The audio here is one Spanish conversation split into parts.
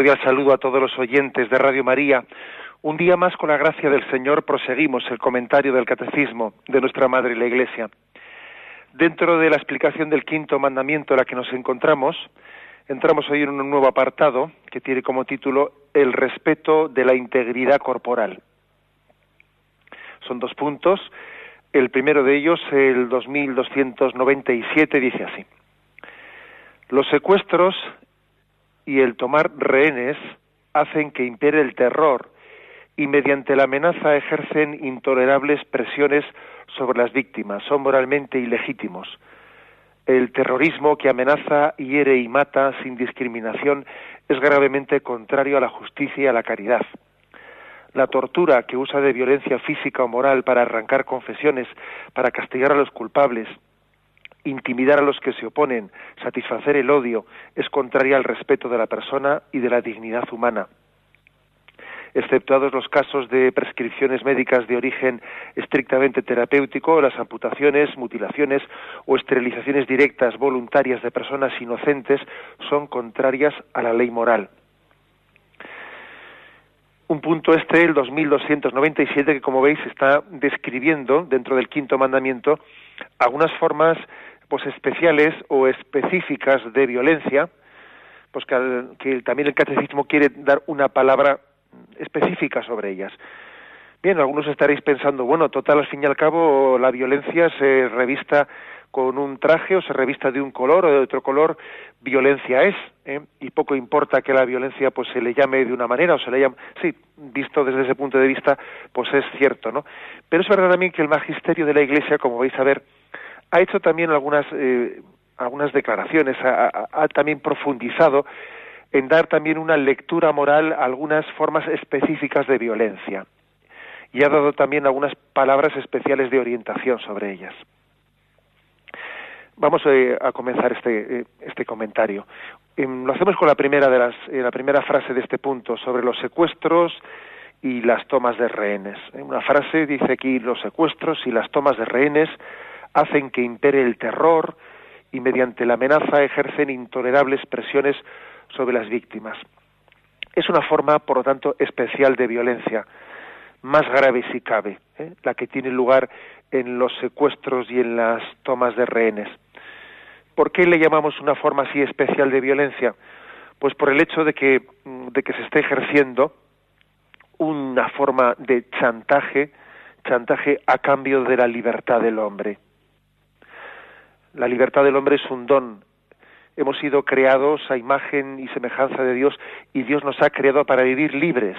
Cordial saludo a todos los oyentes de Radio María. Un día más, con la gracia del Señor, proseguimos el comentario del Catecismo de nuestra Madre la Iglesia. Dentro de la explicación del quinto mandamiento en la que nos encontramos, entramos hoy en un nuevo apartado que tiene como título El respeto de la integridad corporal. Son dos puntos. El primero de ellos, el 2297, dice así. Los secuestros y el tomar rehenes hacen que impere el terror y mediante la amenaza ejercen intolerables presiones sobre las víctimas, son moralmente ilegítimos. El terrorismo que amenaza, hiere y mata sin discriminación es gravemente contrario a la justicia y a la caridad. La tortura que usa de violencia física o moral para arrancar confesiones, para castigar a los culpables, intimidar a los que se oponen, satisfacer el odio, es contraria al respeto de la persona y de la dignidad humana. Exceptuados los casos de prescripciones médicas de origen estrictamente terapéutico, las amputaciones, mutilaciones o esterilizaciones directas voluntarias de personas inocentes son contrarias a la ley moral. Un punto este, el 2297, que como veis está describiendo dentro del quinto mandamiento algunas formas pues especiales o específicas de violencia, pues que, también el catecismo quiere dar una palabra específica sobre ellas. Bien, algunos estaréis pensando, bueno, total, al fin y al cabo, la violencia se revista con un traje o se revista de un color o de otro color, violencia es, ¿eh? y poco importa que la violencia pues se le llame de una manera o se le llame, sí, visto desde ese punto de vista, pues es cierto, ¿no? Pero es verdad también que el magisterio de la Iglesia, como vais a ver, ha hecho también algunas, eh, algunas declaraciones, ha, también profundizado en dar también una lectura moral a algunas formas específicas de violencia y ha dado también algunas palabras especiales de orientación sobre ellas. Vamos eh, a comenzar este, eh, este comentario. Em, lo hacemos con la primera de las, la primera frase de este punto sobre los secuestros y las tomas de rehenes. Una frase dice aquí los secuestros y las tomas de rehenes hacen que impere el terror y mediante la amenaza ejercen intolerables presiones sobre las víctimas. Es una forma, por lo tanto, especial de violencia, más grave si cabe, ¿eh? la que tiene lugar en los secuestros y en las tomas de rehenes. ¿Por qué le llamamos una forma así especial de violencia? Pues por el hecho de que, que se esté ejerciendo una forma de chantaje, chantaje a cambio de la libertad del hombre. La libertad del hombre es un don. Hemos sido creados a imagen y semejanza de Dios y Dios nos ha creado para vivir libres.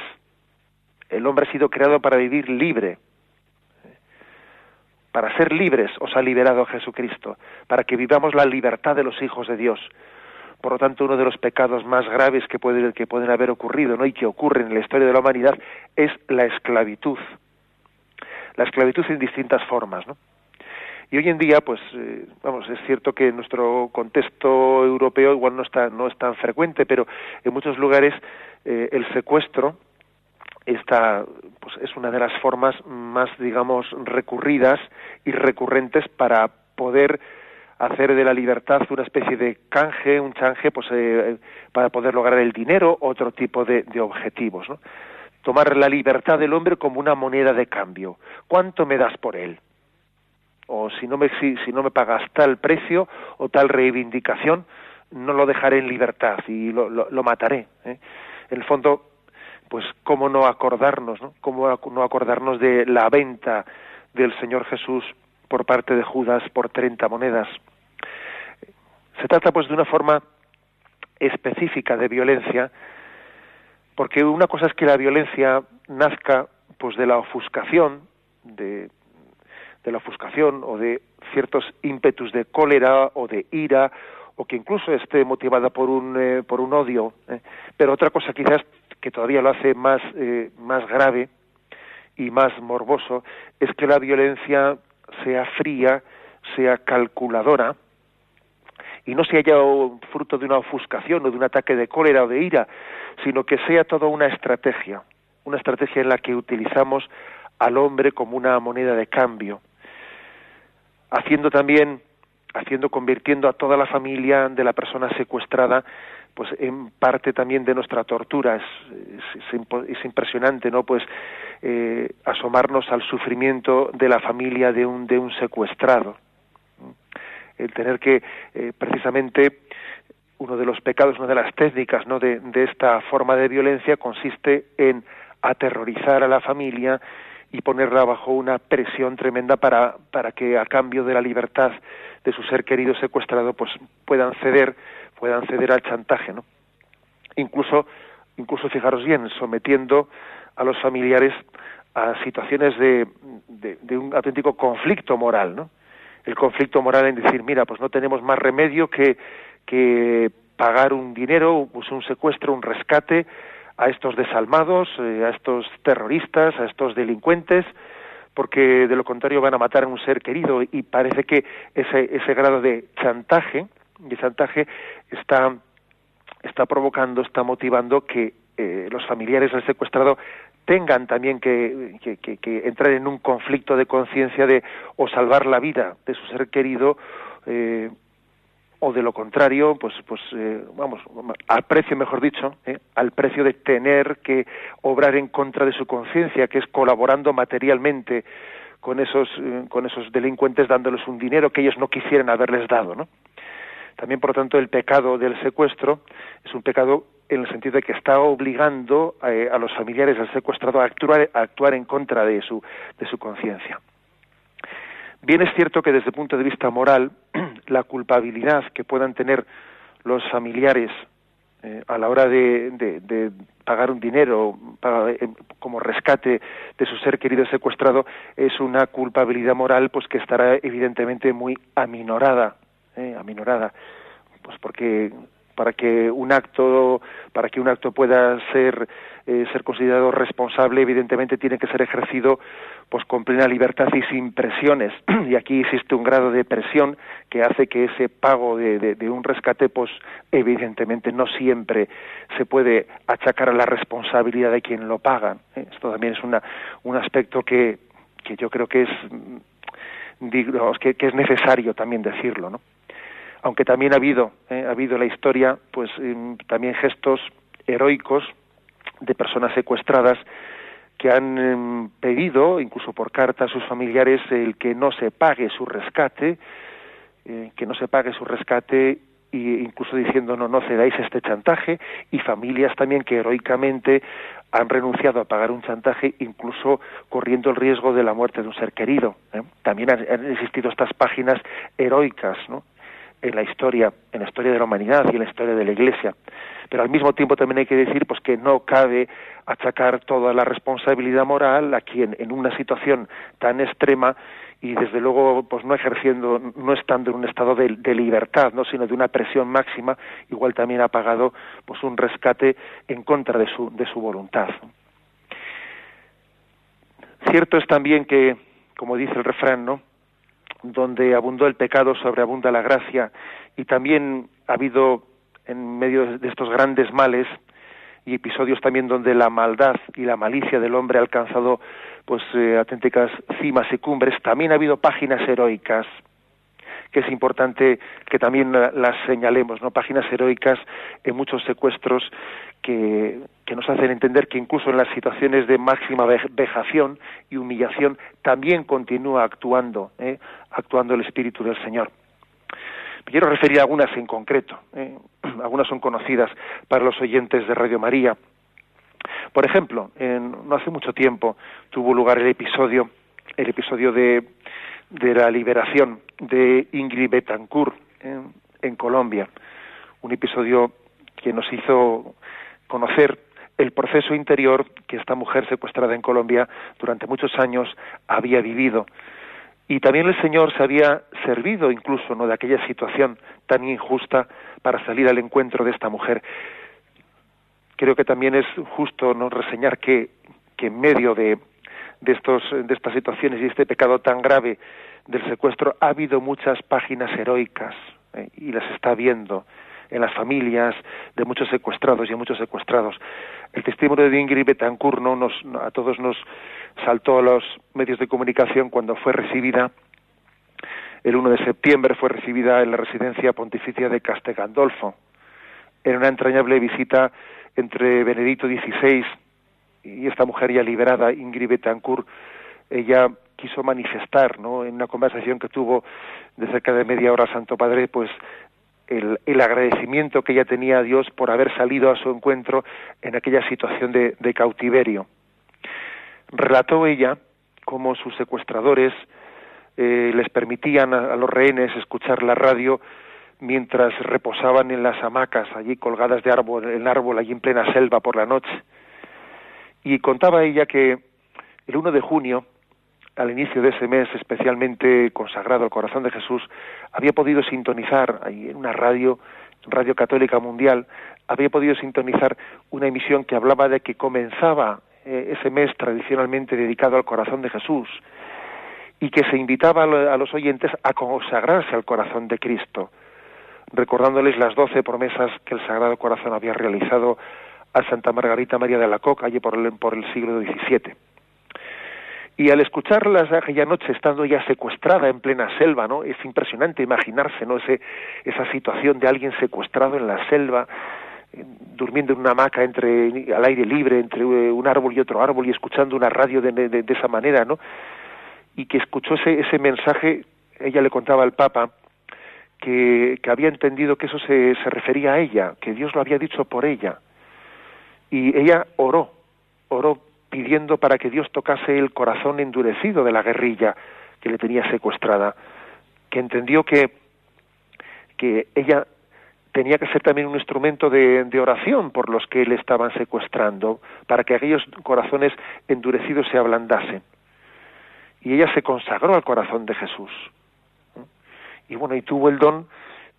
El hombre ha sido creado para vivir libre. Para ser libres os ha liberado Jesucristo, para que vivamos la libertad de los hijos de Dios. Por lo tanto, uno de los pecados más graves que, puede, que pueden haber ocurrido ¿no? y que ocurren en la historia de la humanidad es la esclavitud. La esclavitud en distintas formas. ¿no? Y hoy en día, pues, eh, vamos, es cierto que nuestro contexto europeo igual no está no es tan frecuente, pero en muchos lugares eh, el secuestro está, pues, es una de las formas más, digamos, recurridas y recurrentes para poder hacer de la libertad una especie de canje, un chanje, pues, eh, para poder lograr el dinero, otro tipo de, de objetivos, ¿no? Tomar la libertad del hombre como una moneda de cambio. ¿Cuánto me das por él? O si no me si, no me pagas tal precio o tal reivindicación no lo dejaré en libertad y lo, lo, mataré ¿eh? en el fondo pues cómo no acordarnos no cómo no acordarnos de la venta del Señor Jesús por parte de Judas por 30 monedas se trata pues de una forma específica de violencia porque una cosa es que la violencia nazca pues de la ofuscación de de la ofuscación o de ciertos ímpetus de cólera o de ira o que incluso esté motivada por un, eh, por un odio. ¿eh? Pero otra cosa quizás que todavía lo hace más, eh, más grave y más morboso es que la violencia sea fría, sea calculadora y no sea fruto de una ofuscación o de un ataque de cólera o de ira, sino que sea toda una estrategia, una estrategia en la que utilizamos al hombre como una moneda de cambio, haciendo también haciendo convirtiendo a toda la familia de la persona secuestrada pues en parte también de nuestra tortura. Es, es, impresionante no pues eh, asomarnos al sufrimiento de la familia de un de un secuestrado. El tener que eh, precisamente uno de los pecados una de las técnicas no de esta forma de violencia consiste en aterrorizar a la familia y ponerla bajo una presión tremenda para, para que a cambio de la libertad de su ser querido secuestrado pues puedan ceder puedan ceder al chantaje no incluso incluso fijaros bien sometiendo a los familiares a situaciones de, de, un auténtico conflicto moral no el conflicto moral en decir mira pues no tenemos más remedio que que pagar un dinero pues un secuestro un rescate a estos desalmados eh, a estos terroristas a estos delincuentes porque de lo contrario van a matar a un ser querido y parece que ese, ese grado de chantaje, de chantaje está, está provocando, está motivando que eh, los familiares del secuestrado tengan también que, que, entrar en un conflicto de conciencia de o salvar la vida de su ser querido eh, o de lo contrario, pues, pues eh, vamos, al precio, mejor dicho, eh, al precio de tener que obrar en contra de su conciencia, que es colaborando materialmente con esos, eh, con esos delincuentes dándoles un dinero que ellos no quisieran haberles dado, ¿no? También, por lo tanto, el pecado del secuestro es un pecado en el sentido de que está obligando a los familiares del secuestrado a actuar, a actuar en contra de su, de su conciencia. Bien es cierto que desde el punto de vista moral, la culpabilidad que puedan tener los familiares eh, a la hora de, pagar un dinero eh, como rescate de su ser querido secuestrado es una culpabilidad moral pues que estará evidentemente muy aminorada eh, aminorada. Pues porque para que un acto para que un acto pueda ser ser considerado responsable evidentemente tiene que ser ejercido pues con plena libertad y sin presiones. Y aquí existe un grado de presión que hace que ese pago de, un rescate, pues evidentemente no siempre se puede achacar a la responsabilidad de quien lo paga. ¿eh? Esto también es una, un aspecto que, que yo creo que es, digamos, que, es necesario también decirlo, ¿no? Aunque también ha habido, ¿eh? ha habido en la historia, pues em, también gestos heroicos de personas secuestradas que han em, pedido, incluso por carta a sus familiares, el que no se pague su rescate, eh, que no se pague su rescate e incluso diciendo no, no cedáis este chantaje, y familias también que heroicamente han renunciado a pagar un chantaje, incluso corriendo el riesgo de la muerte de un ser querido. ¿eh? También han, han, existido estas páginas heroicas, ¿no? En la historia, en la historia de la humanidad y en la historia de la Iglesia. Pero al mismo tiempo también hay que decir pues que no cabe achacar toda la responsabilidad moral a quien en una situación tan extrema y desde luego pues no ejerciendo no estando en un estado de, libertad no sino de una presión máxima igual también ha pagado pues un rescate en contra de su de su voluntad. Cierto es también que como dice el refrán no donde abundó el pecado, sobreabunda la gracia, y también ha habido en medio de estos grandes males y episodios también donde la maldad y la malicia del hombre ha alcanzado pues eh, auténticas cimas y cumbres, también ha habido páginas heroicas que es importante que también las señalemos, ¿no? Páginas heroicas en muchos secuestros que, que nos hacen entender que incluso en las situaciones de máxima vejación y humillación también continúa actuando, ¿eh? actuando el Espíritu del Señor. Quiero referir a algunas en concreto. ¿eh? Algunas son conocidas para los oyentes de Radio María. Por ejemplo, en, no hace mucho tiempo tuvo lugar el episodio, el episodio de de la liberación de Ingrid Betancourt en, Colombia. Un episodio que nos hizo conocer el proceso interior que esta mujer secuestrada en Colombia durante muchos años había vivido. Y también el Señor se había servido incluso ¿no? de aquella situación tan injusta para salir al encuentro de esta mujer. Creo que también es justo no reseñar que, que en medio de, de, estos, de estas situaciones y este pecado tan grave del secuestro ha habido muchas páginas heroicas eh, y las está viendo en las familias de muchos secuestrados y muchos secuestrados. El testimonio de Ingrid Betancourt ¿no? nos, a todos nos saltó a los medios de comunicación cuando fue recibida el 1 de septiembre fue recibida en la residencia pontificia de Castegandolfo en una entrañable visita entre Benedicto XVI y esta mujer ya liberada, Ingrid Betancourt, ella quiso manifestar, ¿no? En una conversación que tuvo de cerca de media hora Santo Padre, pues el, agradecimiento que ella tenía a Dios por haber salido a su encuentro en aquella situación de, de cautiverio. Relató ella cómo sus secuestradores eh, les permitían a, a, los rehenes escuchar la radio mientras reposaban en las hamacas allí colgadas de árbol, en árbol allí en plena selva por la noche. Y contaba ella que el 1 de junio al inicio de ese mes especialmente consagrado al corazón de Jesús, había podido sintonizar en una radio, Radio Católica Mundial, había podido sintonizar una emisión que hablaba de que comenzaba eh, ese mes tradicionalmente dedicado al corazón de Jesús y que se invitaba a los oyentes a consagrarse al corazón de Cristo, recordándoles las doce promesas que el Sagrado Corazón había realizado a Santa Margarita María de la Coca allí por el, por el siglo XVII. Y al escucharlas aquella noche, estando ya secuestrada en plena selva, ¿no? Es impresionante imaginarse, ¿no? Ese, esa situación de alguien secuestrado en la selva, eh, durmiendo en una hamaca entre, al aire libre, entre eh, un árbol y otro árbol, y escuchando una radio de, de, de esa manera, ¿no? Y que escuchó ese, ese mensaje, ella le contaba al Papa, que, que había entendido que eso se, se refería a ella, que Dios lo había dicho por ella. Y ella oró, oró pidiendo para que Dios tocase el corazón endurecido de la guerrilla que le tenía secuestrada, que entendió que, que ella tenía que ser también un instrumento de, de, oración por los que le estaban secuestrando, para que aquellos corazones endurecidos se ablandasen. Y ella se consagró al corazón de Jesús. Y bueno, y tuvo el don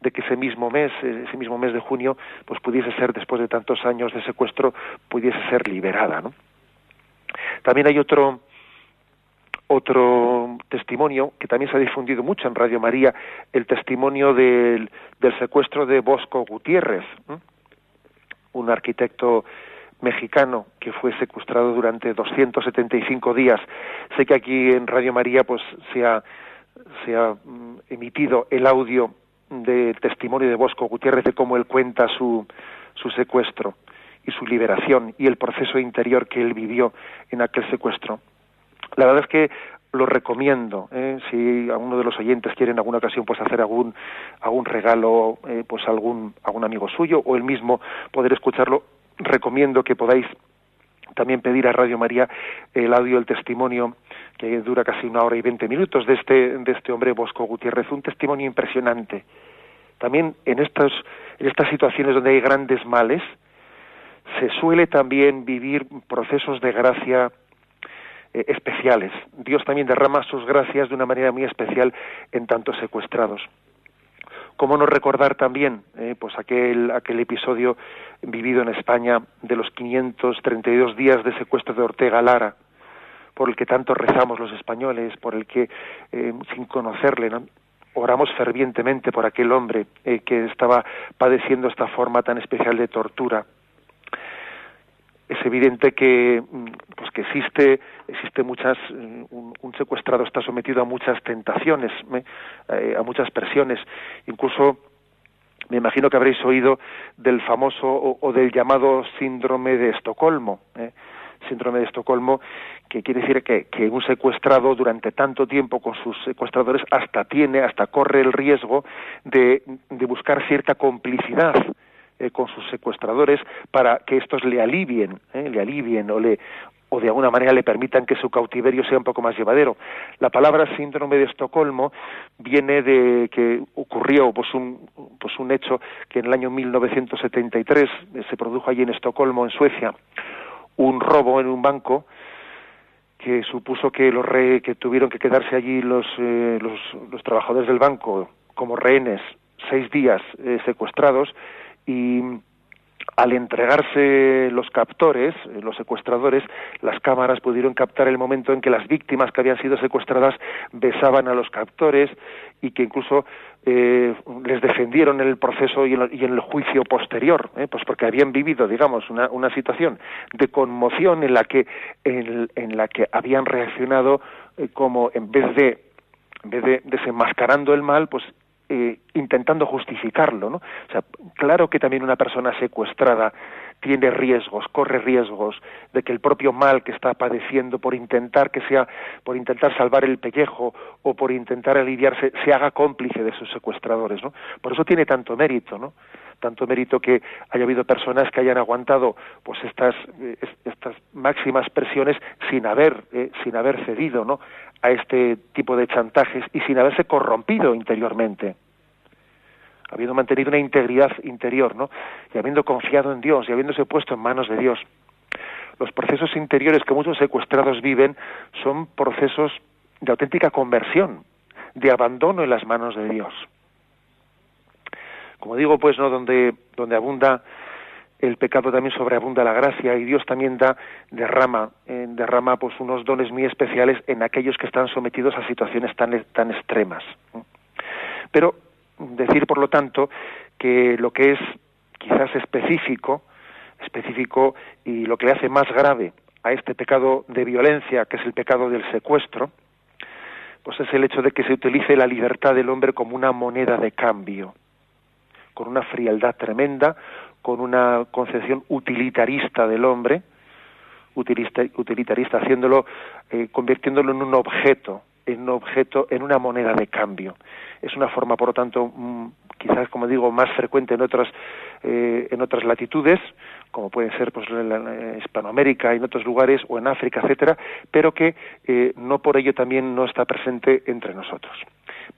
de que ese mismo mes, ese mismo mes de junio, pues pudiese ser, después de tantos años de secuestro, pudiese ser liberada, ¿no? También hay otro otro testimonio que también se ha difundido mucho en Radio María, el testimonio del, del secuestro de Bosco Gutiérrez, ¿eh? un arquitecto mexicano que fue secuestrado durante 275 días. Sé que aquí en Radio María pues se ha, se ha mm, emitido el audio del testimonio de Bosco Gutiérrez de cómo él cuenta su, su secuestro y su liberación y el proceso interior que él vivió en aquel secuestro. La verdad es que lo recomiendo ¿eh? si a uno de los oyentes quiere en alguna ocasión pues hacer algún algún regalo eh, pues algún algún amigo suyo o el mismo poder escucharlo recomiendo que podáis también pedir a Radio María el audio el testimonio que dura casi una hora y veinte minutos de este de este hombre Bosco Gutiérrez un testimonio impresionante también en en estas situaciones donde hay grandes males se suele también vivir procesos de gracia eh, especiales. Dios también derrama sus gracias de una manera muy especial en tantos secuestrados. ¿Cómo no recordar también eh, pues aquel, episodio vivido en España de los 532 días de secuestro de Ortega Lara, por el que tanto rezamos los españoles, por el que, eh, sin conocerle, oramos fervientemente por aquel hombre eh, que estaba padeciendo esta forma tan especial de tortura? es evidente que mm, pues que existe existe muchas mm, un, secuestrado está sometido a muchas tentaciones eh, a muchas presiones incluso me imagino que habréis oído del famoso o, o del llamado síndrome de Estocolmo ¿eh? Síndrome de Estocolmo que quiere decir que, un secuestrado durante tanto tiempo con sus secuestradores hasta tiene hasta corre el riesgo de, de buscar cierta complicidad eh, con sus secuestradores para que estos le alivien, eh, le alivien o le o de alguna manera le permitan que su cautiverio sea un poco más llevadero. La palabra síndrome de Estocolmo viene de que ocurrió pues un, pues un hecho que en el año 1973 se produjo allí en Estocolmo, en Suecia, un robo en un banco que supuso que los re, que tuvieron que quedarse allí los, eh, los, los trabajadores del banco como rehenes seis días eh, secuestrados y al entregarse los captores, eh, los secuestradores, las cámaras pudieron captar el momento en que las víctimas que habían sido secuestradas besaban a los captores y que incluso eh, les defendieron en el proceso y en, el juicio posterior, eh, pues porque habían vivido, digamos, una, situación de conmoción en la que en, la que habían reaccionado como en vez de en vez de desenmascarando el mal, pues eh, intentando justificarlo, ¿no? O sea, claro que también una persona secuestrada tiene riesgos, corre riesgos de que el propio mal que está padeciendo por intentar que sea, por intentar salvar el pellejo o por intentar aliviarse, se haga cómplice de sus secuestradores, ¿no? Por eso tiene tanto mérito, ¿no? Tanto mérito que haya habido personas que hayan aguantado, pues estas, eh, estas máximas presiones sin haber, eh, sin haber cedido, ¿no? A este tipo de chantajes y sin haberse corrompido interiormente habiendo mantenido una integridad interior, ¿no? Y habiendo confiado en Dios y habiéndose puesto en manos de Dios. Los procesos interiores que muchos secuestrados viven son procesos de auténtica conversión, de abandono en las manos de Dios. Como digo, pues, ¿no? Donde, donde abunda el pecado también sobreabunda la gracia y Dios también da derrama eh, derrama pues unos dones muy especiales en aquellos que están sometidos a situaciones tan tan extremas pero decir por lo tanto que lo que es quizás específico específico y lo que hace más grave a este pecado de violencia que es el pecado del secuestro pues es el hecho de que se utilice la libertad del hombre como una moneda de cambio con una frialdad tremenda con una concepción utilitarista del hombre, utilitarista, haciéndolo, eh, convirtiéndolo en un objeto, en un objeto, en una moneda de cambio. Es una forma, por lo tanto, mm, quizás, como digo, más frecuente en otras, eh, en otras latitudes, como pueden ser pues, en Hispanoamérica, en otros lugares, o en África, etcétera, pero que eh, no por ello también no está presente entre nosotros.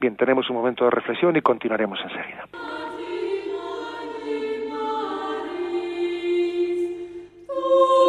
Bien, tenemos un momento de reflexión y continuaremos enseguida. Ooh.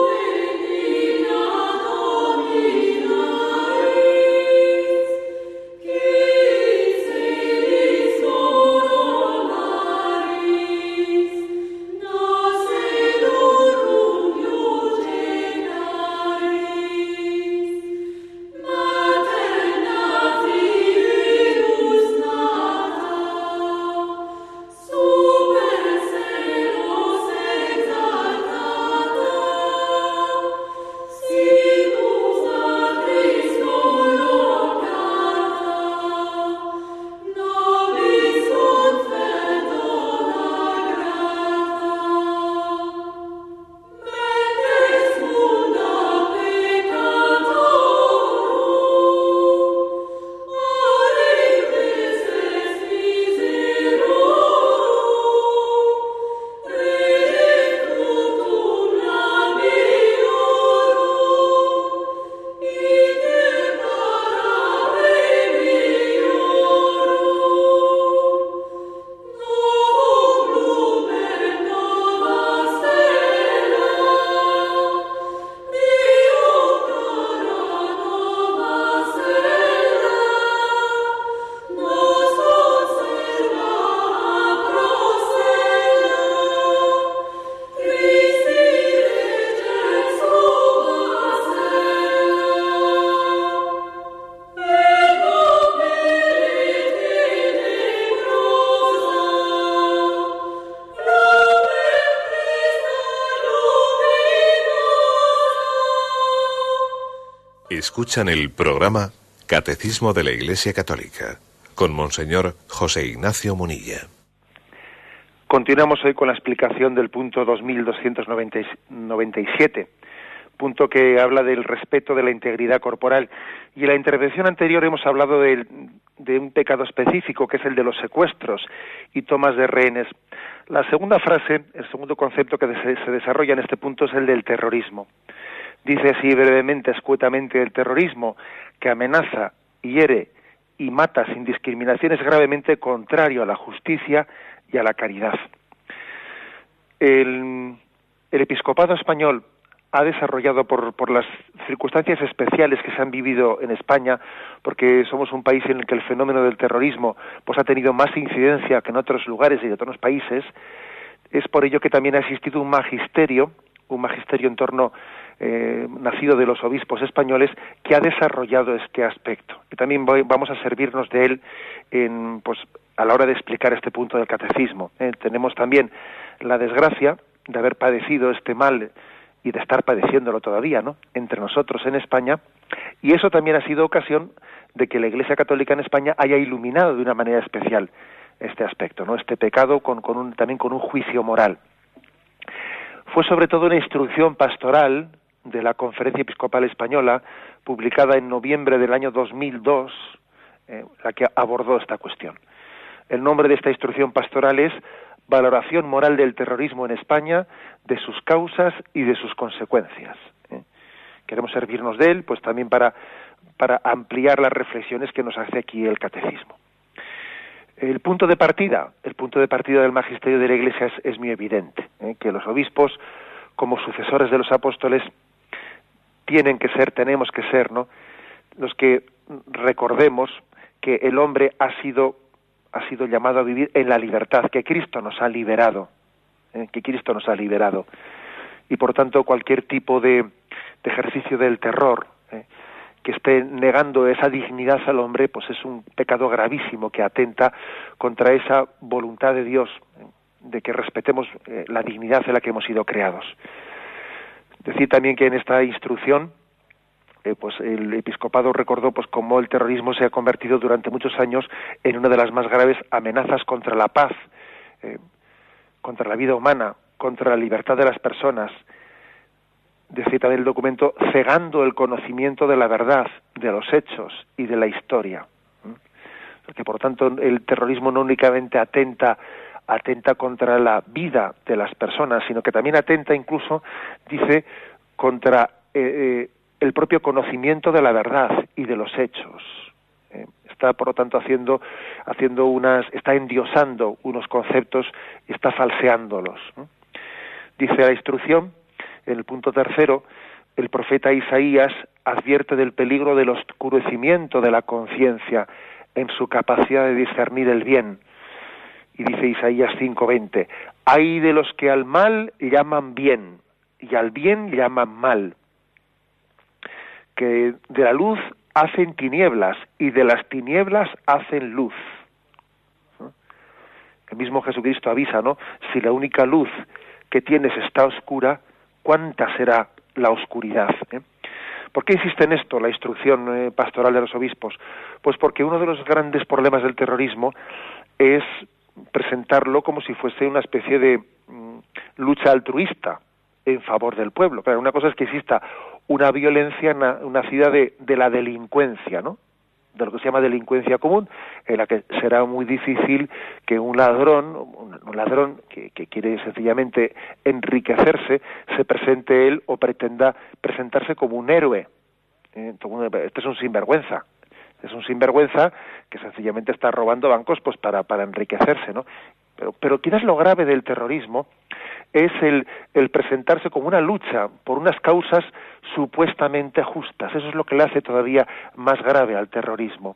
Escuchan el programa Catecismo de la Iglesia Católica con Monseñor José Ignacio Munilla. Continuamos hoy con la explicación del punto 2297, punto que habla del respeto de la integridad corporal. Y en la intervención anterior hemos hablado de, un pecado específico, que es el de los secuestros y tomas de rehenes. La segunda frase, el segundo concepto que se desarrolla en este punto es el del terrorismo. Dice así brevemente, escuetamente, el terrorismo que amenaza, hiere y mata sin discriminación es gravemente contrario a la justicia y a la caridad. El, episcopado español ha desarrollado por, por las circunstancias especiales que se han vivido en España, porque somos un país en el que el fenómeno del terrorismo pues ha tenido más incidencia que en otros lugares y en otros países, es por ello que también ha existido un magisterio, un magisterio en torno eh, nacido de los obispos españoles que ha desarrollado este aspecto. Y también vamos a servirnos de él en, pues, a la hora de explicar este punto del catecismo. Eh, tenemos también la desgracia de haber padecido este mal y de estar padeciéndolo todavía, ¿no? Entre nosotros en España, y eso también ha sido ocasión de que la Iglesia Católica en España haya iluminado de una manera especial este aspecto, ¿no? Este pecado con, con un, también con un juicio moral. Fue sobre todo una instrucción pastoral de la Conferencia Episcopal Española, publicada en noviembre del año 2002, eh, la que abordó esta cuestión. El nombre de esta instrucción pastoral es Valoración moral del terrorismo en España, de sus causas y de sus consecuencias. ¿eh? Queremos servirnos de él, pues también para, para ampliar las reflexiones que nos hace aquí el catecismo. El punto de partida, el punto de partida del magisterio de la Iglesia es, muy evidente, ¿eh? que los obispos, como sucesores de los apóstoles, tienen que ser, tenemos que ser, ¿no? Los que recordemos que el hombre ha sido ha sido llamado a vivir en la libertad, que Cristo nos ha liberado, ¿eh? que Cristo nos ha liberado. Y por tanto cualquier tipo de, ejercicio del terror ¿eh? que esté negando esa dignidad al hombre, pues es un pecado gravísimo que atenta contra esa voluntad de Dios, ¿eh? de que respetemos la dignidad en la que hemos sido creados. Decir también que en esta instrucción eh, pues el episcopado recordó pues cómo el terrorismo se ha convertido durante muchos años en una de las más graves amenazas contra la paz, eh, contra la vida humana, contra la libertad de las personas. Decía también el documento, cegando el conocimiento de la verdad, de los hechos y de la historia. Porque por tanto el terrorismo no únicamente atenta atenta contra la vida de las personas, sino que también atenta incluso, dice, contra eh, el propio conocimiento de la verdad y de los hechos. Eh, está, por lo tanto, haciendo, haciendo unas, está endiosando unos conceptos y está falseándolos. Dice la instrucción, en el punto tercero, el profeta Isaías advierte del peligro del oscurecimiento de la conciencia en su capacidad de discernir el bien. Y dice Isaías 5:20, hay de los que al mal llaman bien y al bien llaman mal que de la luz hacen tinieblas y de las tinieblas hacen luz. El mismo Jesucristo avisa, ¿no? Si la única luz que tienes está oscura, ¿cuánta será la oscuridad? Eh? ¿Por qué insiste en esto la instrucción eh, pastoral de los obispos? Pues porque uno de los grandes problemas del terrorismo es presentarlo como si fuese una especie de mm, lucha altruista en favor del pueblo. Pero una cosa es que exista una violencia nacida de, de la delincuencia, ¿no? de lo que se llama delincuencia común, en la que será muy difícil que un ladrón, un ladrón que, quiere sencillamente enriquecerse, se presente él o pretenda presentarse como un héroe. Este es un sinvergüenza. Es un sinvergüenza que sencillamente está robando bancos pues para, para enriquecerse, ¿no? Pero, pero quizás lo grave del terrorismo es el, el presentarse como una lucha por unas causas supuestamente justas. Eso es lo que le hace todavía más grave al terrorismo.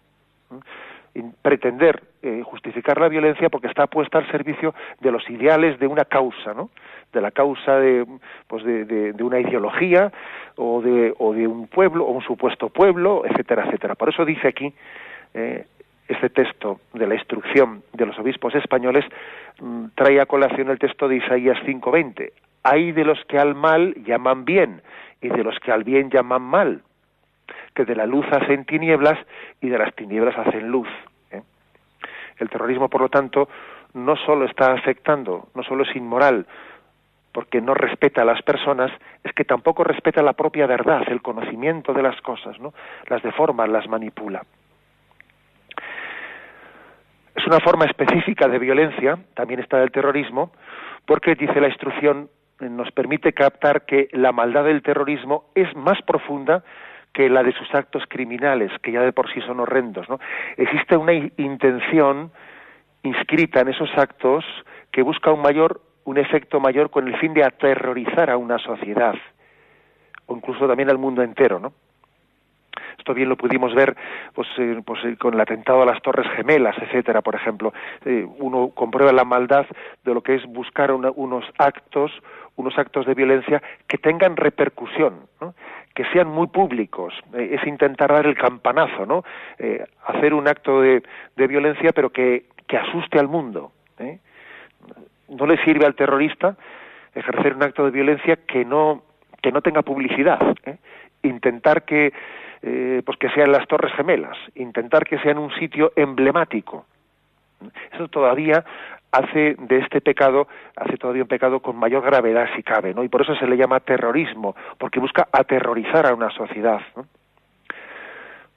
pretender eh, justificar la violencia porque está puesta al servicio de los ideales de una causa, ¿no? De la causa de, pues de, de, una ideología o de, o de un pueblo o un supuesto pueblo, etcétera, etcétera. Por eso dice aquí eh, este texto de la instrucción de los obispos españoles mm, trae a colación el texto de Isaías 5:20. Hay de los que al mal llaman bien y de los que al bien llaman mal, que de la luz hacen tinieblas y de las tinieblas hacen luz. ¿eh? El terrorismo, por lo tanto, no solo está afectando, no solo es inmoral, porque no respeta a las personas, es que tampoco respeta la propia verdad, el conocimiento de las cosas, ¿no? Las deforma, las manipula. Es una forma específica de violencia, también está el terrorismo, porque dice la instrucción, nos permite captar que la maldad del terrorismo es más profunda que la de sus actos criminales, que ya de por sí son horrendos. Existe una intención inscrita en esos actos que busca un mayor, un efecto mayor con el fin de aterrorizar a una sociedad. o incluso también al mundo entero, ¿no? Esto bien lo pudimos ver pues, eh, pues eh, con el atentado a las Torres Gemelas, etcétera, por ejemplo. Eh, uno comprueba la maldad de lo que es buscar unos actos, unos actos de violencia que tengan repercusión, que sean muy públicos. es intentar dar el campanazo, ¿no? hacer un acto de, violencia, pero que asuste al mundo. No le sirve al terrorista ejercer un acto de violencia que no que no tenga publicidad. Intentar que eh, pues que sean las Torres Gemelas, intentar que sean un sitio emblemático. Eso todavía hace de este pecado, hace todavía un pecado con mayor gravedad si cabe, ¿no? Y por eso se le llama terrorismo, porque busca aterrorizar a una sociedad.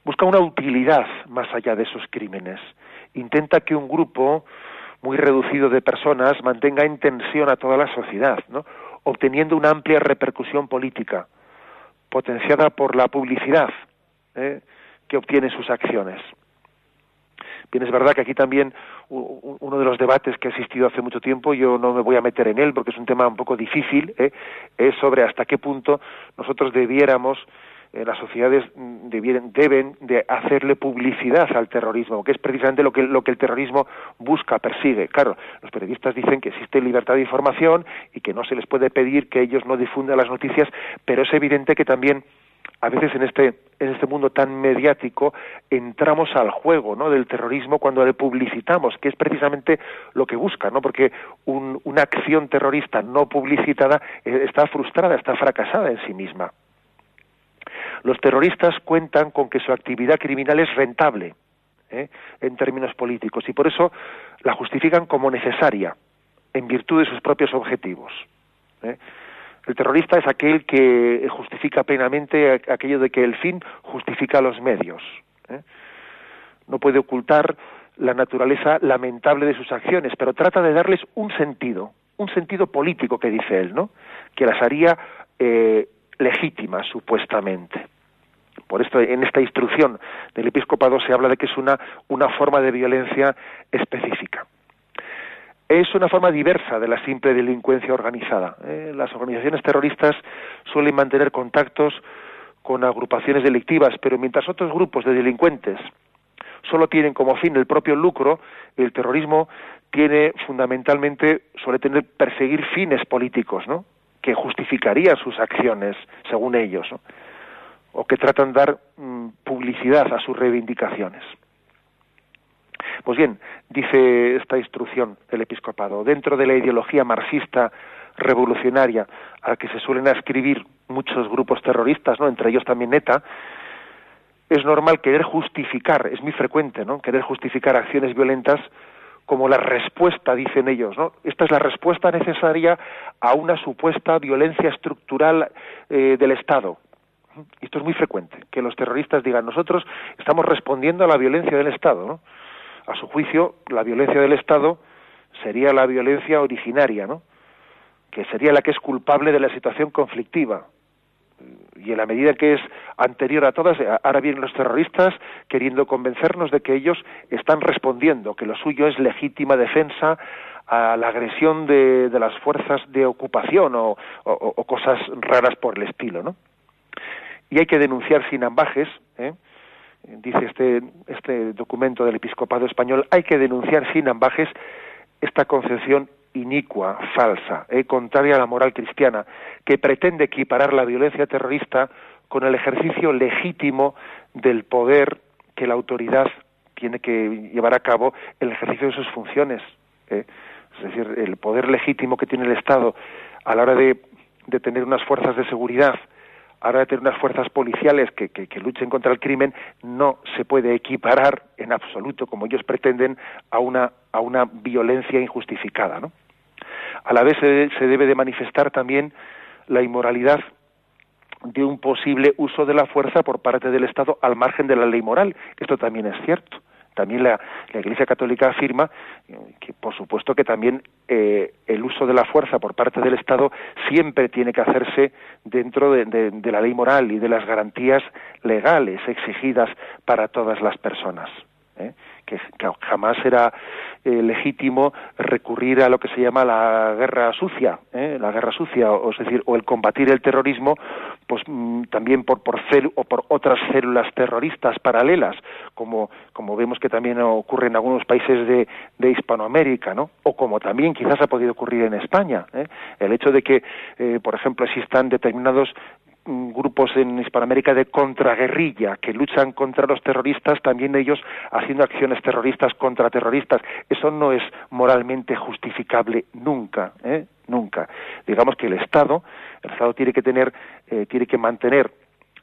Busca una utilidad más allá de esos crímenes. Intenta que un grupo muy reducido de personas mantenga en tensión a toda la sociedad, ¿no? obteniendo una amplia repercusión política, potenciada por la publicidad, ¿eh? que obtiene sus acciones. Bien, es verdad que aquí también uno de los debates que ha existido hace mucho tiempo, yo no me voy a meter en él porque es un tema un poco difícil, ¿eh? es sobre hasta qué punto nosotros debiéramos, eh, las sociedades deben de hacerle publicidad al terrorismo, que es precisamente lo que, lo que el terrorismo busca, persigue. Claro, los periodistas dicen que existe libertad de información y que no se les puede pedir que ellos no difundan las noticias, pero es evidente que también a veces en este en este mundo tan mediático entramos al juego ¿no? del terrorismo cuando le publicitamos que es precisamente lo que busca no porque una acción terrorista no publicitada eh, está frustrada está fracasada en sí misma los terroristas cuentan con que su actividad criminal es rentable ¿eh? en términos políticos y por eso la justifican como necesaria en virtud de sus propios objetivos ¿eh? El terrorista es aquel que justifica plenamente aquello de que el fin justifica los medios. ¿eh? No puede ocultar la naturaleza lamentable de sus acciones, pero trata de darles un sentido, un sentido político que dice él, ¿no? Que las haría legítimas supuestamente. Por esto, en esta instrucción del episcopado se habla de que es una, una forma de violencia específica es una forma diversa de la simple delincuencia organizada. ¿eh? Las organizaciones terroristas suelen mantener contactos con agrupaciones delictivas, pero mientras otros grupos de delincuentes solo tienen como fin el propio lucro, el terrorismo tiene fundamentalmente, suele tener perseguir fines políticos, ¿no? Que justificarían sus acciones, según ellos, o que tratan de dar mm, publicidad a sus reivindicaciones. Pues bien, dice esta instrucción del episcopado, dentro de la ideología marxista revolucionaria a la que se suelen ascribir muchos grupos terroristas, ¿no? entre ellos también ETA, es normal querer justificar, es muy frecuente, ¿no? querer justificar acciones violentas como la respuesta, dicen ellos, ¿no? Esta es la respuesta necesaria a una supuesta violencia estructural eh, del Estado. Esto es muy frecuente, que los terroristas digan, nosotros estamos respondiendo a la violencia del Estado, ¿no? a su juicio, la violencia del Estado sería la violencia originaria, ¿no? que sería la que es culpable de la situación conflictiva. Y en la medida que es anterior a todas, ahora vienen los terroristas queriendo convencernos de que ellos están respondiendo, que lo suyo es legítima defensa a la agresión de, las fuerzas de ocupación o, o, cosas raras por el estilo, ¿no? Y hay que denunciar sin ambajes, ¿eh? dice este, este documento del episcopado español, hay que denunciar sin ambajes esta concepción inicua, falsa, eh, contraria a la moral cristiana, que pretende equiparar la violencia terrorista con el ejercicio legítimo del poder que la autoridad tiene que llevar a cabo el ejercicio de sus funciones. Eh. Es decir, el poder legítimo que tiene el Estado a la hora de, tener unas fuerzas de seguridad ahora de tener unas fuerzas policiales que, que, luchen contra el crimen, no se puede equiparar en absoluto, como ellos pretenden, a una, a una violencia injustificada. ¿no? A la vez se, debe de manifestar también la inmoralidad de un posible uso de la fuerza por parte del Estado al margen de la ley moral. Esto también es cierto. También la, Iglesia Católica afirma que, por supuesto, que también eh, el uso de la fuerza por parte del Estado siempre tiene que hacerse dentro de, la ley moral y de las garantías legales exigidas para todas las personas. ¿eh? Que, jamás era eh, legítimo recurrir a lo que se llama la guerra sucia, ¿eh? la guerra sucia, o es decir, o el combatir el terrorismo, pues mm, también por por o por otras células terroristas paralelas, como como vemos que también ocurre en algunos países de, de Hispanoamérica, ¿no? O como también quizás ha podido ocurrir en España, ¿eh? el hecho de que, por ejemplo, existan determinados grupos en Hispanoamérica de contraguerrilla que luchan contra los terroristas, también ellos haciendo acciones terroristas contra terroristas. Eso no es moralmente justificable nunca, ¿eh? nunca. Digamos que el Estado, el Estado tiene que tener, eh, tiene que mantener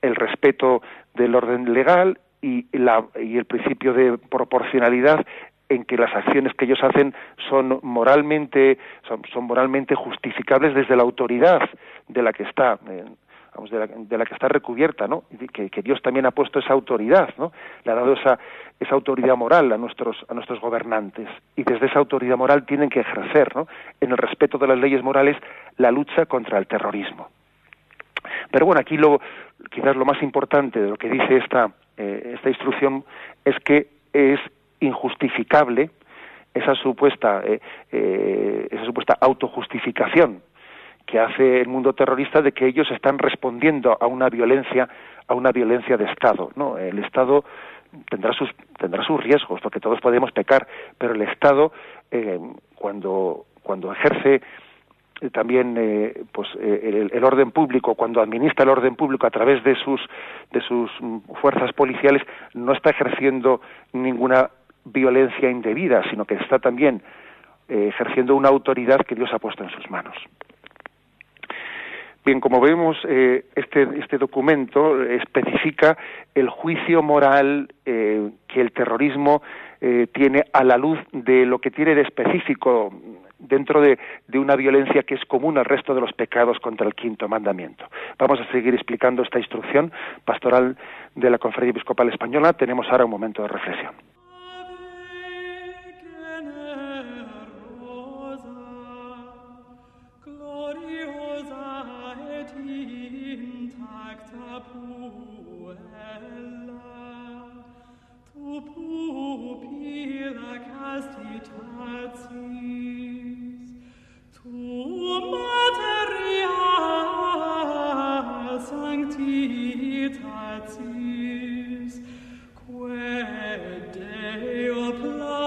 el respeto del orden legal y, la, y el principio de proporcionalidad en que las acciones que ellos hacen son moralmente son, son moralmente justificables desde la autoridad de la que está eh, de, la, que está recubierta, ¿no? Que, que, Dios también ha puesto esa autoridad, ¿no? Le ha dado esa, esa autoridad moral a nuestros, a nuestros gobernantes. Y desde esa autoridad moral tienen que ejercer, ¿no? En el respeto de las leyes morales, la lucha contra el terrorismo. Pero bueno, aquí lo, quizás lo más importante de lo que dice esta, eh, esta instrucción es que es injustificable esa supuesta, eh, eh, esa supuesta autojustificación que hace el mundo terrorista de que ellos están respondiendo a una violencia a una violencia de Estado no el Estado tendrá sus tendrá sus riesgos porque todos podemos pecar pero el Estado eh, cuando cuando ejerce eh, también eh, pues el, el, orden público cuando administra el orden público a través de sus de sus fuerzas policiales no está ejerciendo ninguna violencia indebida sino que está también ejerciendo una autoridad que Dios ha puesto en sus manos. Bien, como vemos, eh, este, este documento especifica el juicio moral eh, que el terrorismo eh, tiene a la luz de lo que tiene de específico dentro de, de, una violencia que es común al resto de los pecados contra el quinto mandamiento. Vamos a seguir explicando esta instrucción pastoral de la Conferencia Episcopal Española. Tenemos ahora un momento de reflexión. sanctitatis, quae Deo placet,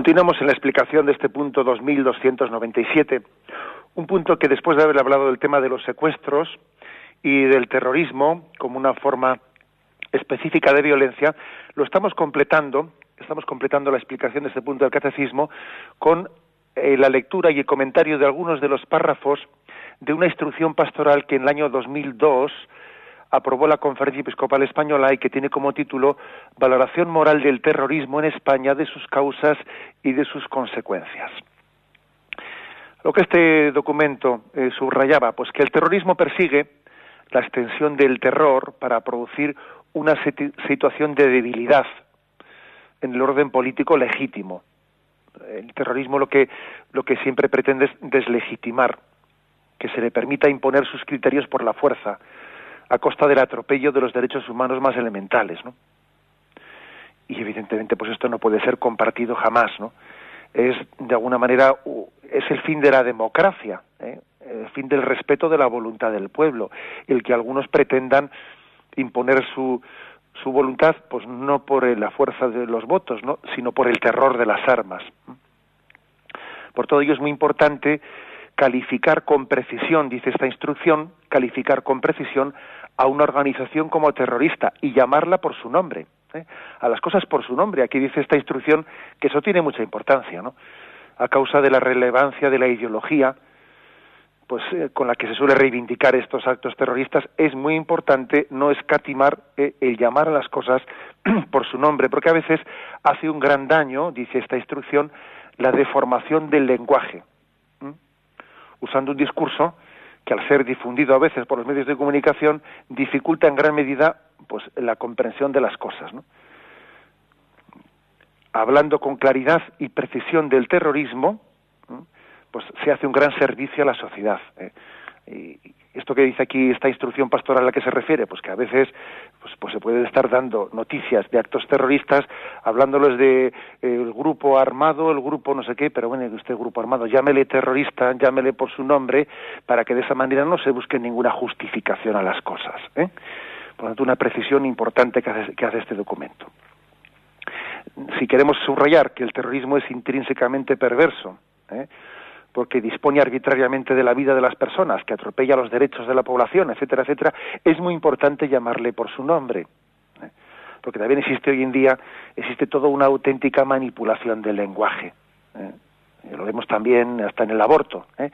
Continuamos en la explicación de este punto 2297, un punto que después de haber hablado del tema de los secuestros y del terrorismo como una forma específica de violencia, lo estamos completando, estamos completando la explicación de este punto del catecismo con eh, la lectura y el comentario de algunos de los párrafos de una instrucción pastoral que en el año 2002 aprobó la Conferencia Episcopal Española y que tiene como título Valoración moral del terrorismo en España, de sus causas y de sus consecuencias. Lo que este documento eh, subrayaba, pues que el terrorismo persigue la extensión del terror para producir una situación de debilidad en el orden político legítimo. El terrorismo lo que, lo que siempre pretende es deslegitimar, que se le permita imponer sus criterios por la fuerza, a costa del atropello de los derechos humanos más elementales, ¿no? Y evidentemente, pues esto no puede ser compartido jamás, ¿no? Es de alguna manera es el fin de la democracia, ¿eh? el fin del respeto de la voluntad del pueblo, el que algunos pretendan imponer su su voluntad, pues no por la fuerza de los votos, ¿no? sino por el terror de las armas. Por todo ello es muy importante calificar con precisión, dice esta instrucción, calificar con precisión a una organización como terrorista y llamarla por su nombre, ¿eh? a las cosas por su nombre. Aquí dice esta instrucción que eso tiene mucha importancia, ¿no? A causa de la relevancia de la ideología, pues eh, con la que se suele reivindicar estos actos terroristas, es muy importante no escatimar eh, el llamar a las cosas por su nombre, porque a veces hace un gran daño, dice esta instrucción, la deformación del lenguaje, usando un discurso que al ser difundido a veces por los medios de comunicación dificulta en gran medida pues la comprensión de las cosas hablando con claridad y precisión del terrorismo pues se hace un gran servicio a la sociedad ¿eh? y esto que dice aquí esta instrucción pastoral a la que se refiere pues que a veces pues, pues se puede estar dando noticias de actos terroristas hablándoles de eh, el grupo armado el grupo no sé qué pero bueno usted grupo armado llámele terrorista llámele por su nombre para que de esa manera no se busque ninguna justificación a las cosas ¿eh? por lo tanto una precisión importante que hace, que hace este documento si queremos subrayar que el terrorismo es intrínsecamente perverso ¿eh? Porque dispone arbitrariamente de la vida de las personas, que atropella los derechos de la población, etcétera, etcétera, es muy importante llamarle por su nombre. ¿eh? Porque también existe hoy en día, existe toda una auténtica manipulación del lenguaje. ¿eh? Lo vemos también hasta en el aborto. ¿eh?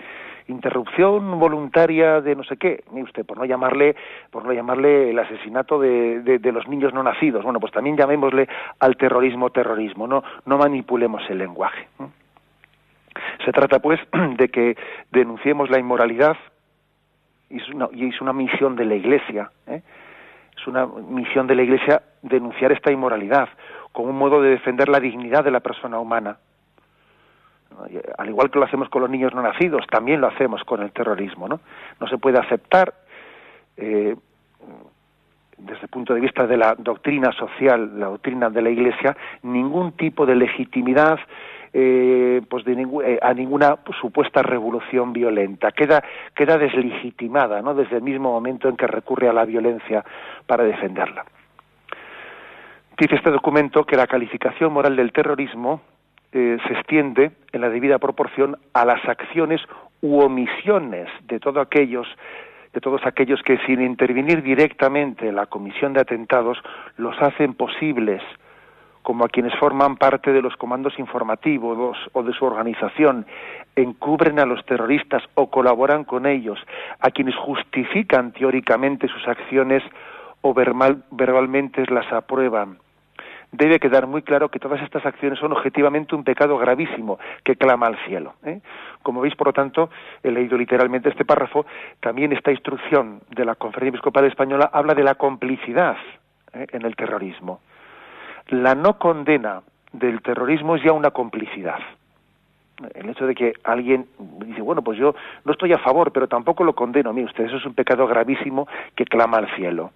Interrupción voluntaria de no sé qué, usted, por no llamarle, por no llamarle el asesinato de, de, los niños no nacidos. Bueno, pues también llamémosle al terrorismo terrorismo, no, no manipulemos el lenguaje. Se trata, pues, de que denunciemos la inmoralidad y es una, misión de la Iglesia. ¿eh? Es una misión de la Iglesia denunciar esta inmoralidad como un modo de defender la dignidad de la persona humana. Al igual que lo hacemos con los niños no nacidos, también lo hacemos con el terrorismo. No, no se puede aceptar, eh, desde el punto de vista de la doctrina social, la doctrina de la Iglesia, ningún tipo de legitimidad eh, pues eh, a ninguna supuesta revolución violenta. Queda, queda deslegitimada ¿no? desde el mismo momento en que recurre a la violencia para defenderla. Dice este documento que la calificación moral del terrorismo eh, se extiende en la debida proporción a las acciones u omisiones de aquellos de todos aquellos que sin intervenir directamente en la comisión de atentados los hacen posibles como a quienes forman parte de los comandos informativos o de su organización, encubren a los terroristas o colaboran con ellos, a quienes justifican teóricamente sus acciones o verbalmente las aprueban. Debe quedar muy claro que todas estas acciones son objetivamente un pecado gravísimo que clama al cielo. ¿eh? Como veis, por lo tanto, he leído literalmente este párrafo, también esta instrucción de la Conferencia Episcopal Española habla de la complicidad ¿eh? en el terrorismo la no condena del terrorismo es ya una complicidad. El hecho de que alguien dice, bueno, pues yo no estoy a favor, pero tampoco lo condeno. Mire usted, eso es un pecado gravísimo que clama al cielo.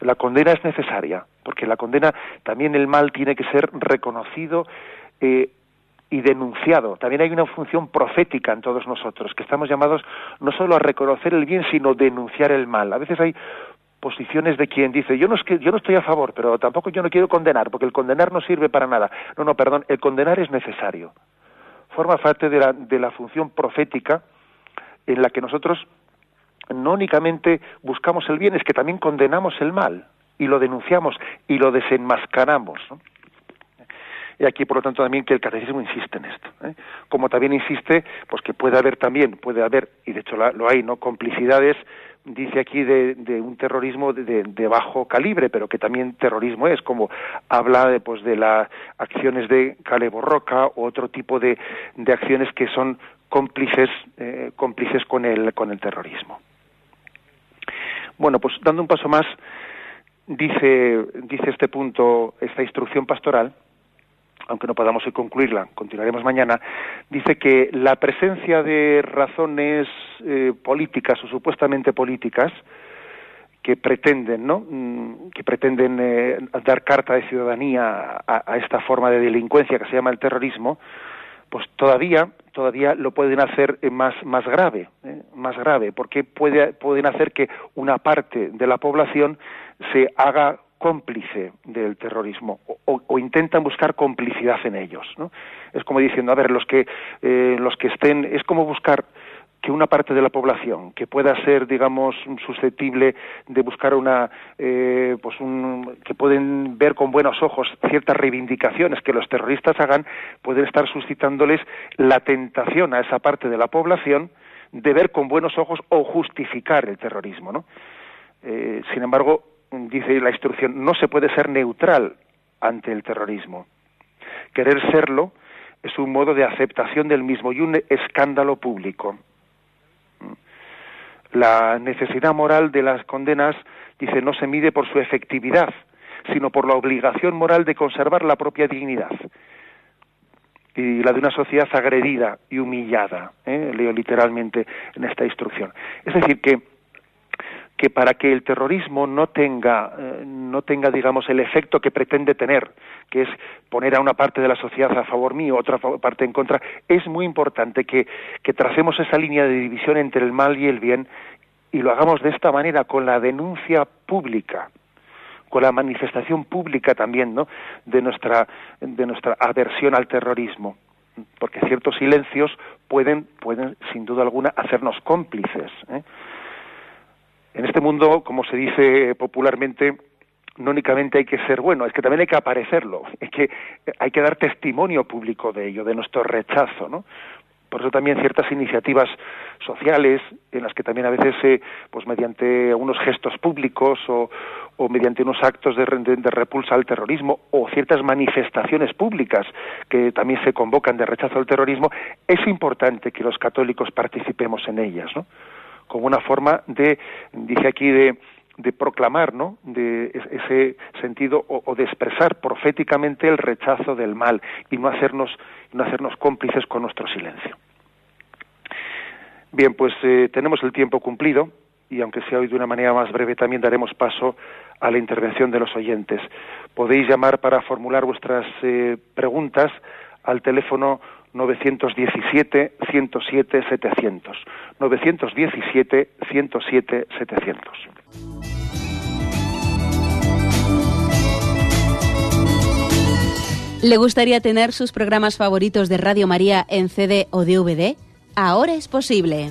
La condena es necesaria, porque la condena también el mal tiene que ser reconocido eh, y denunciado. También hay una función profética en todos nosotros, que estamos llamados no solo a reconocer el bien, sino denunciar el mal. A veces hay posiciones de quien dice yo no es que yo no estoy a favor pero tampoco yo no quiero condenar porque el condenar no sirve para nada no no perdón el condenar es necesario. Forma parte de la, de la función profética en la que nosotros no únicamente buscamos el bien es que también condenamos el mal y lo denunciamos y lo desenmascaramos y aquí por lo tanto también que el catecismo insiste en esto ¿eh? como también insiste pues que puede haber también puede haber y de hecho lo hay no complicidades dice aquí de, un terrorismo de, bajo calibre, pero que también terrorismo es, como habla de, pues, de las acciones de Calebo Roca o otro tipo de, de acciones que son cómplices, eh, cómplices con el, con el terrorismo. Bueno, pues dando un paso más, dice, dice este punto, esta instrucción pastoral, aunque no podamos hoy concluirla, continuaremos mañana, dice que la presencia de razones eh, políticas o supuestamente políticas que pretenden, ¿no? Mm, que pretenden eh, dar carta de ciudadanía a, esta forma de delincuencia que se llama el terrorismo, pues todavía todavía lo pueden hacer más más grave, ¿eh? más grave, porque puede, pueden hacer que una parte de la población se haga cómplice del terrorismo o, intentan buscar complicidad en ellos. ¿no? Es como diciendo, a ver, los que, eh, los que estén, es como buscar que una parte de la población que pueda ser, digamos, susceptible de buscar una, eh, pues un, que pueden ver con buenos ojos ciertas reivindicaciones que los terroristas hagan, pueden estar suscitándoles la tentación a esa parte de la población de ver con buenos ojos o justificar el terrorismo, ¿no? Eh, sin embargo, dice la instrucción, no se puede ser neutral ante el terrorismo. Querer serlo es un modo de aceptación del mismo y un escándalo público. La necesidad moral de las condenas, dice, no se mide por su efectividad, sino por la obligación moral de conservar la propia dignidad y la de una sociedad agredida y humillada, ¿eh? leo literalmente en esta instrucción. Es decir, que que para que el terrorismo no tenga, eh, no tenga, digamos, el efecto que pretende tener, que es poner a una parte de la sociedad a favor mío, otra parte en contra, es muy importante que, que tracemos esa línea de división entre el mal y el bien y lo hagamos de esta manera, con la denuncia pública, con la manifestación pública también, ¿no? de nuestra, de nuestra aversión al terrorismo porque ciertos silencios pueden, pueden sin duda alguna hacernos cómplices. ¿eh? En este mundo, como se dice popularmente, no únicamente hay que ser bueno, es que también hay que aparecerlo, es que hay que dar testimonio público de ello, de nuestro rechazo, ¿no? Por eso también ciertas iniciativas sociales, en las que también a veces, eh, pues mediante unos gestos públicos o, mediante unos actos de, de, repulsa al terrorismo o ciertas manifestaciones públicas que también se convocan de rechazo al terrorismo, es importante que los católicos participemos en ellas, ¿no? Como una forma de, dice aquí, de, de proclamar, ¿no? De ese sentido o, de expresar proféticamente el rechazo del mal y no hacernos, no hacernos cómplices con nuestro silencio. Bien, pues eh, tenemos el tiempo cumplido y aunque sea hoy de una manera más breve, también daremos paso a la intervención de los oyentes. Podéis llamar para formular vuestras eh, preguntas al teléfono 917 107 700. 917 107 700. ¿Le gustaría tener sus programas favoritos de Radio María en CD o DVD? Ahora es posible.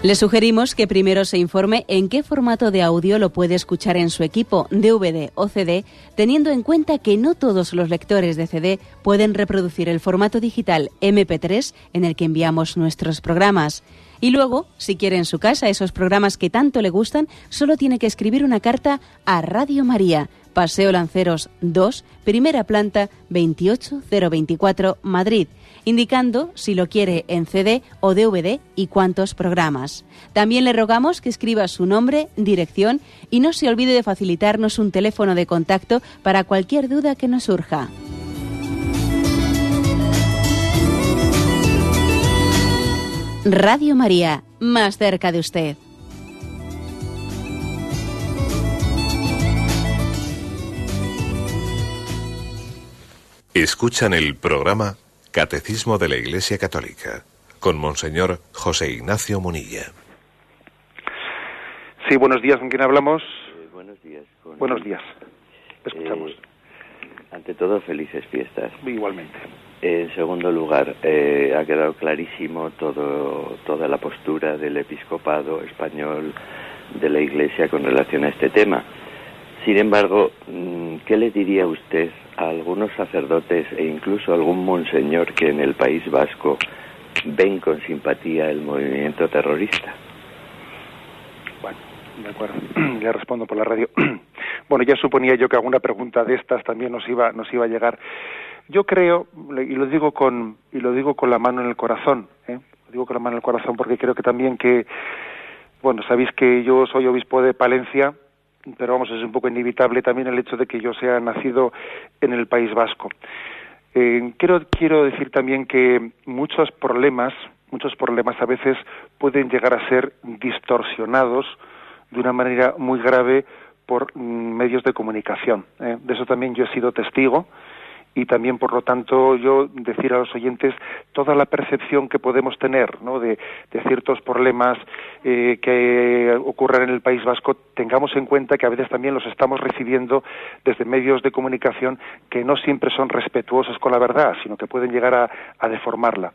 Le sugerimos que primero se informe en qué formato de audio lo puede escuchar en su equipo, DVD o CD, teniendo en cuenta que no todos los lectores de CD pueden reproducir el formato digital MP3 en el que enviamos nuestros programas. Y luego, si quiere en su casa esos programas que tanto le gustan, solo tiene que escribir una carta a Radio María, Paseo Lanceros 2, primera planta 28024, Madrid indicando si lo quiere en CD o DVD y cuántos programas. También le rogamos que escriba su nombre, dirección y no se olvide de facilitarnos un teléfono de contacto para cualquier duda que nos surja. Radio María, más cerca de usted. Escuchan el programa Catecismo de la Iglesia Católica con Monseñor José Ignacio Munilla. Sí, buenos días, ¿con quién hablamos? Eh, buenos días. Buenos días. Escuchamos. Eh, ante todo, felices fiestas. Igualmente. En segundo lugar, eh, ha quedado clarísimo todo, toda la postura del episcopado español de la Iglesia con relación a este tema. Sin embargo, mm, ¿qué le diría usted algunos sacerdotes e incluso algún monseñor que en el País Vasco ven con simpatía el movimiento terrorista? Bueno, de acuerdo. Ya respondo por la radio. Bueno, ya suponía yo que alguna pregunta de estas también nos iba nos iba a llegar. Yo creo y lo digo con y lo digo con la mano en el corazón, ¿eh? lo digo con la mano en el corazón porque creo que también que bueno, sabéis que yo soy obispo de Palencia pero vamos, es un poco inevitable también el hecho de que yo sea nacido en el País Vasco. Eh, quiero, quiero decir también que muchos problemas, muchos problemas a veces pueden llegar a ser distorsionados de una manera muy grave por mm, medios de comunicación. ¿eh? De eso también yo he sido testigo y también, por lo tanto, yo decir a los oyentes toda la percepción que podemos tener ¿no? de, ciertos problemas eh, que ocurren en el País Vasco, tengamos en cuenta que a veces también los estamos recibiendo desde medios de comunicación que no siempre son respetuosos con la verdad, sino que pueden llegar a, deformarla.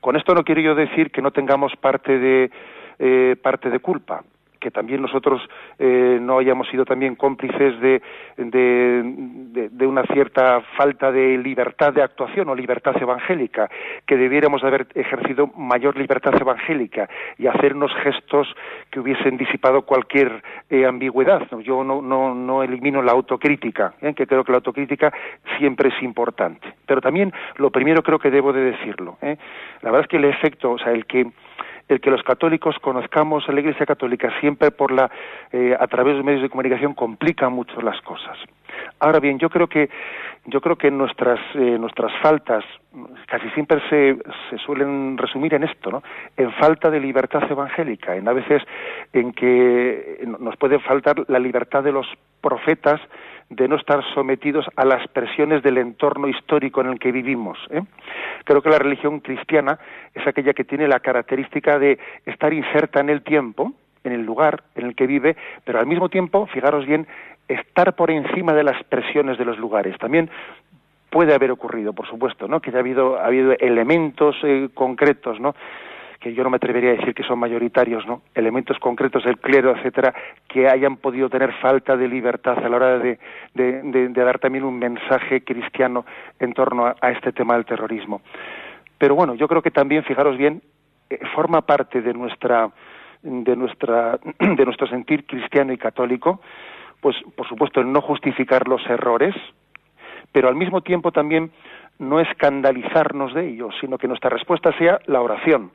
Con esto no quiero yo decir que no tengamos parte de, eh, parte de culpa que también nosotros eh, no hayamos sido también cómplices de, de, una cierta falta de libertad de actuación o libertad evangélica, que debiéramos haber ejercido mayor libertad evangélica y hacer unos gestos que hubiesen disipado cualquier eh, ambigüedad. Yo no, no, no, elimino la autocrítica, ¿eh? que creo que la autocrítica siempre es importante. Pero también lo primero creo que debo de decirlo. La verdad es que el efecto, o sea, el que el que los católicos conozcamos a la Iglesia Católica siempre por la eh, a través de los medios de comunicación complica mucho las cosas. Ahora bien, yo creo que yo creo que nuestras eh, nuestras faltas casi siempre se, se suelen resumir en esto, ¿no? En falta de libertad evangélica, en a veces en que nos puede faltar la libertad de los profetas de no estar sometidos a las presiones del entorno histórico en el que vivimos. ¿eh? Creo que la religión cristiana es aquella que tiene la característica de estar inserta en el tiempo, en el lugar en el que vive, pero al mismo tiempo, fijaros bien, estar por encima de las presiones de los lugares. También puede haber ocurrido, por supuesto, ¿no? Que ha habido, ha habido elementos eh, concretos, ¿no? Que yo no me atrevería a decir que son mayoritarios, ¿no? Elementos concretos del clero, etcétera, que hayan podido tener falta de libertad a la hora de, dar también un mensaje cristiano en torno a, este tema del terrorismo. Pero bueno, yo creo que también, fijaros bien, eh, forma parte de nuestra de nuestra de nuestro sentir cristiano y católico, pues por supuesto el no justificar los errores, pero al mismo tiempo también no escandalizarnos de ellos, sino que nuestra respuesta sea la oración,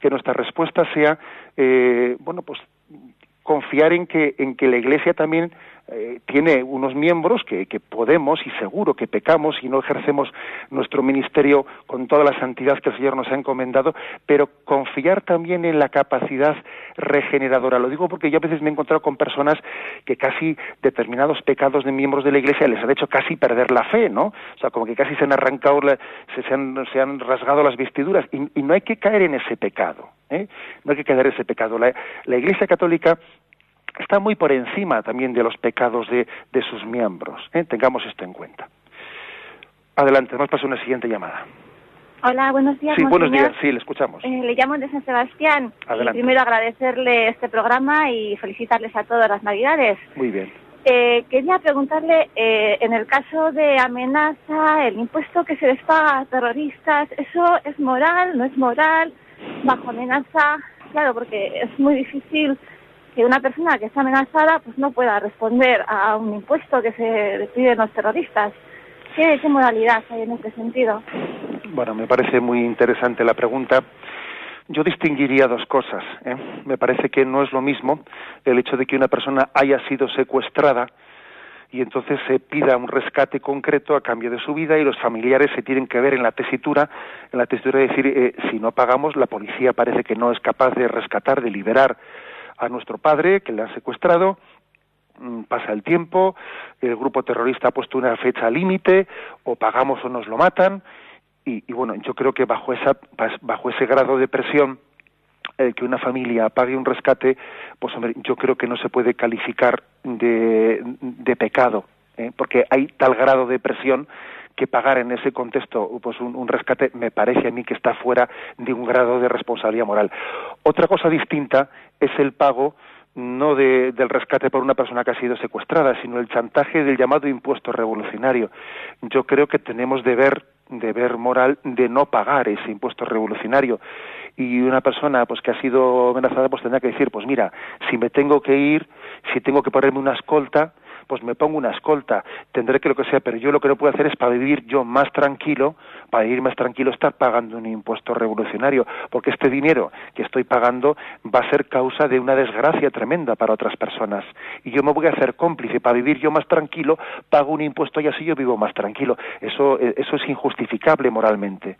que nuestra respuesta sea, eh, bueno, pues confiar en que, en que la Iglesia también eh, tiene unos miembros que, podemos y seguro que pecamos y no ejercemos nuestro ministerio con toda la santidad que el Señor nos ha encomendado, pero confiar también en la capacidad regeneradora. Lo digo porque yo a veces me he encontrado con personas que casi determinados pecados de miembros de la Iglesia les han hecho casi perder la fe, ¿no? O sea, como que casi se han arrancado, se, han, se han rasgado las vestiduras y, no hay que caer en ese pecado. ¿eh? No hay que caer en ese pecado. La Iglesia Católica está muy por encima también de los pecados de, de sus miembros. ¿eh? Tengamos esto en cuenta. Adelante, vamos a pasar una siguiente llamada. Hola, buenos días. Sí, buenos días, sí, le escuchamos. Eh, le llamo de San Sebastián. Adelante. primero agradecerle este programa y felicitarles a todas las Navidades. Muy bien. Eh, quería preguntarle, eh, en el caso de amenaza, el impuesto que se les paga a terroristas, ¿eso es moral, no es moral? Bajo amenaza, claro, porque es muy difícil que una persona que está amenazada pues no pueda responder a un impuesto que se piden los terroristas. ¿Qué, ¿Qué modalidad hay en este sentido? Bueno, me parece muy interesante la pregunta. Yo distinguiría dos cosas. ¿eh? Me parece que no es lo mismo el hecho de que una persona haya sido secuestrada y entonces se pida un rescate concreto a cambio de su vida y los familiares se tienen que ver en la tesitura, en la tesitura de decir, eh, si no pagamos, la policía parece que no es capaz de rescatar, de liberar a nuestro padre, que le han secuestrado, mm, pasa el tiempo, el grupo terrorista ha puesto una fecha límite, o pagamos o nos lo matan, y, bueno, yo creo que bajo, esa, bajo ese grado de presión, el que una familia pague un rescate, pues hombre, yo creo que no se puede calificar de, de pecado, ¿eh? porque hay tal grado de presión que pagar en ese contexto pues un, rescate me parece a mí que está fuera de un grado de responsabilidad moral. Otra cosa distinta es el pago no de, del rescate por una persona que ha sido secuestrada, sino el chantaje del llamado impuesto revolucionario. Yo creo que tenemos deber, deber moral de no pagar ese impuesto revolucionario. Y una persona pues que ha sido amenazada pues tendrá que decir, pues mira, si me tengo que ir, si tengo que ponerme una escolta, pues me pongo una escolta, tendré que lo que sea, pero yo lo que no puedo hacer es para vivir yo más tranquilo, para vivir más tranquilo estar pagando un impuesto revolucionario, porque este dinero que estoy pagando va a ser causa de una desgracia tremenda para otras personas. Y yo me voy a hacer cómplice, para vivir yo más tranquilo, pago un impuesto y así yo vivo más tranquilo. Eso, eh, eso es injustificable moralmente.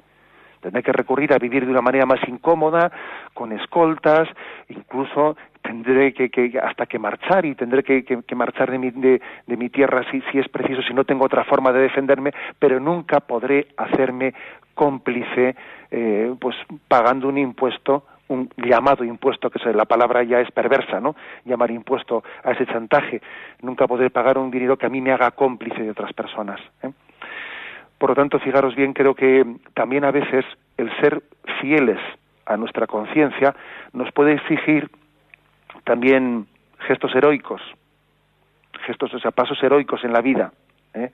Tendré que recurrir a vivir de una manera más incómoda, con escoltas, incluso tendré que, hasta que marchar y tendré que, marchar de mi, de, de mi tierra si, si es preciso, si no tengo otra forma de defenderme, pero nunca podré hacerme cómplice, eh, pues pagando un impuesto un llamado impuesto, que la palabra ya es perversa, ¿no? Llamar impuesto a ese chantaje. Nunca podré pagar un dinero que a mí me haga cómplice de otras personas. ¿eh? Por lo tanto, fijaros bien, creo que también a veces el ser fieles a nuestra conciencia nos puede exigir también gestos heroicos, gestos, o sea, pasos heroicos en la vida. ¿eh?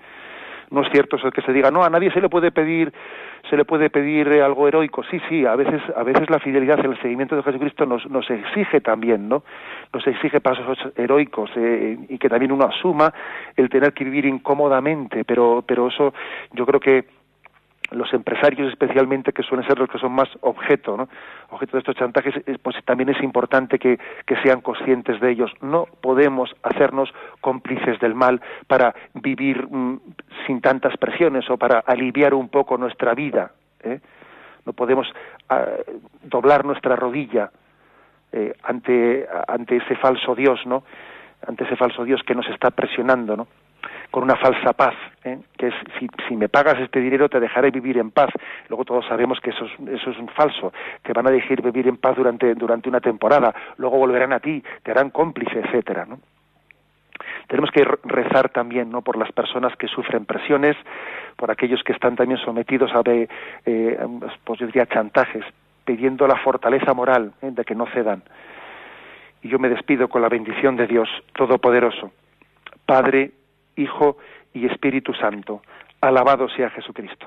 No es cierto eso que se diga, no, a nadie se le puede pedir, se le puede pedir eh, algo heroico. Sí, sí, a veces, a veces la fidelidad el seguimiento de Jesucristo nos, nos exige también, ¿no? Nos exige pasos heroicos eh, y que también uno asuma el tener que vivir incómodamente, pero, pero eso yo creo que los empresarios especialmente que suelen ser los que son más objeto objeto de estos chantajes pues también es importante que, que, sean conscientes de ellos. No podemos hacernos cómplices del mal para vivir mm, sin tantas presiones o para aliviar un poco nuestra vida ¿eh? no podemos ah, doblar nuestra rodilla eh, ante ante ese falso Dios no ante ese falso Dios que nos está presionando no con una falsa paz, ¿eh? que es si, si, me pagas este dinero te dejaré vivir en paz. Luego todos sabemos que eso es, eso es un falso, te van a dejar vivir en paz durante, durante una temporada, luego volverán a ti, te harán cómplice, etcétera, ¿no? Tenemos que rezar también ¿no? por las personas que sufren presiones, por aquellos que están también sometidos a, de, eh, pues chantajes, pidiendo la fortaleza moral ¿eh? de que no cedan. Y yo me despido con la bendición de Dios Todopoderoso, Padre, Hijo y Espíritu Santo. Alabado sea Jesucristo.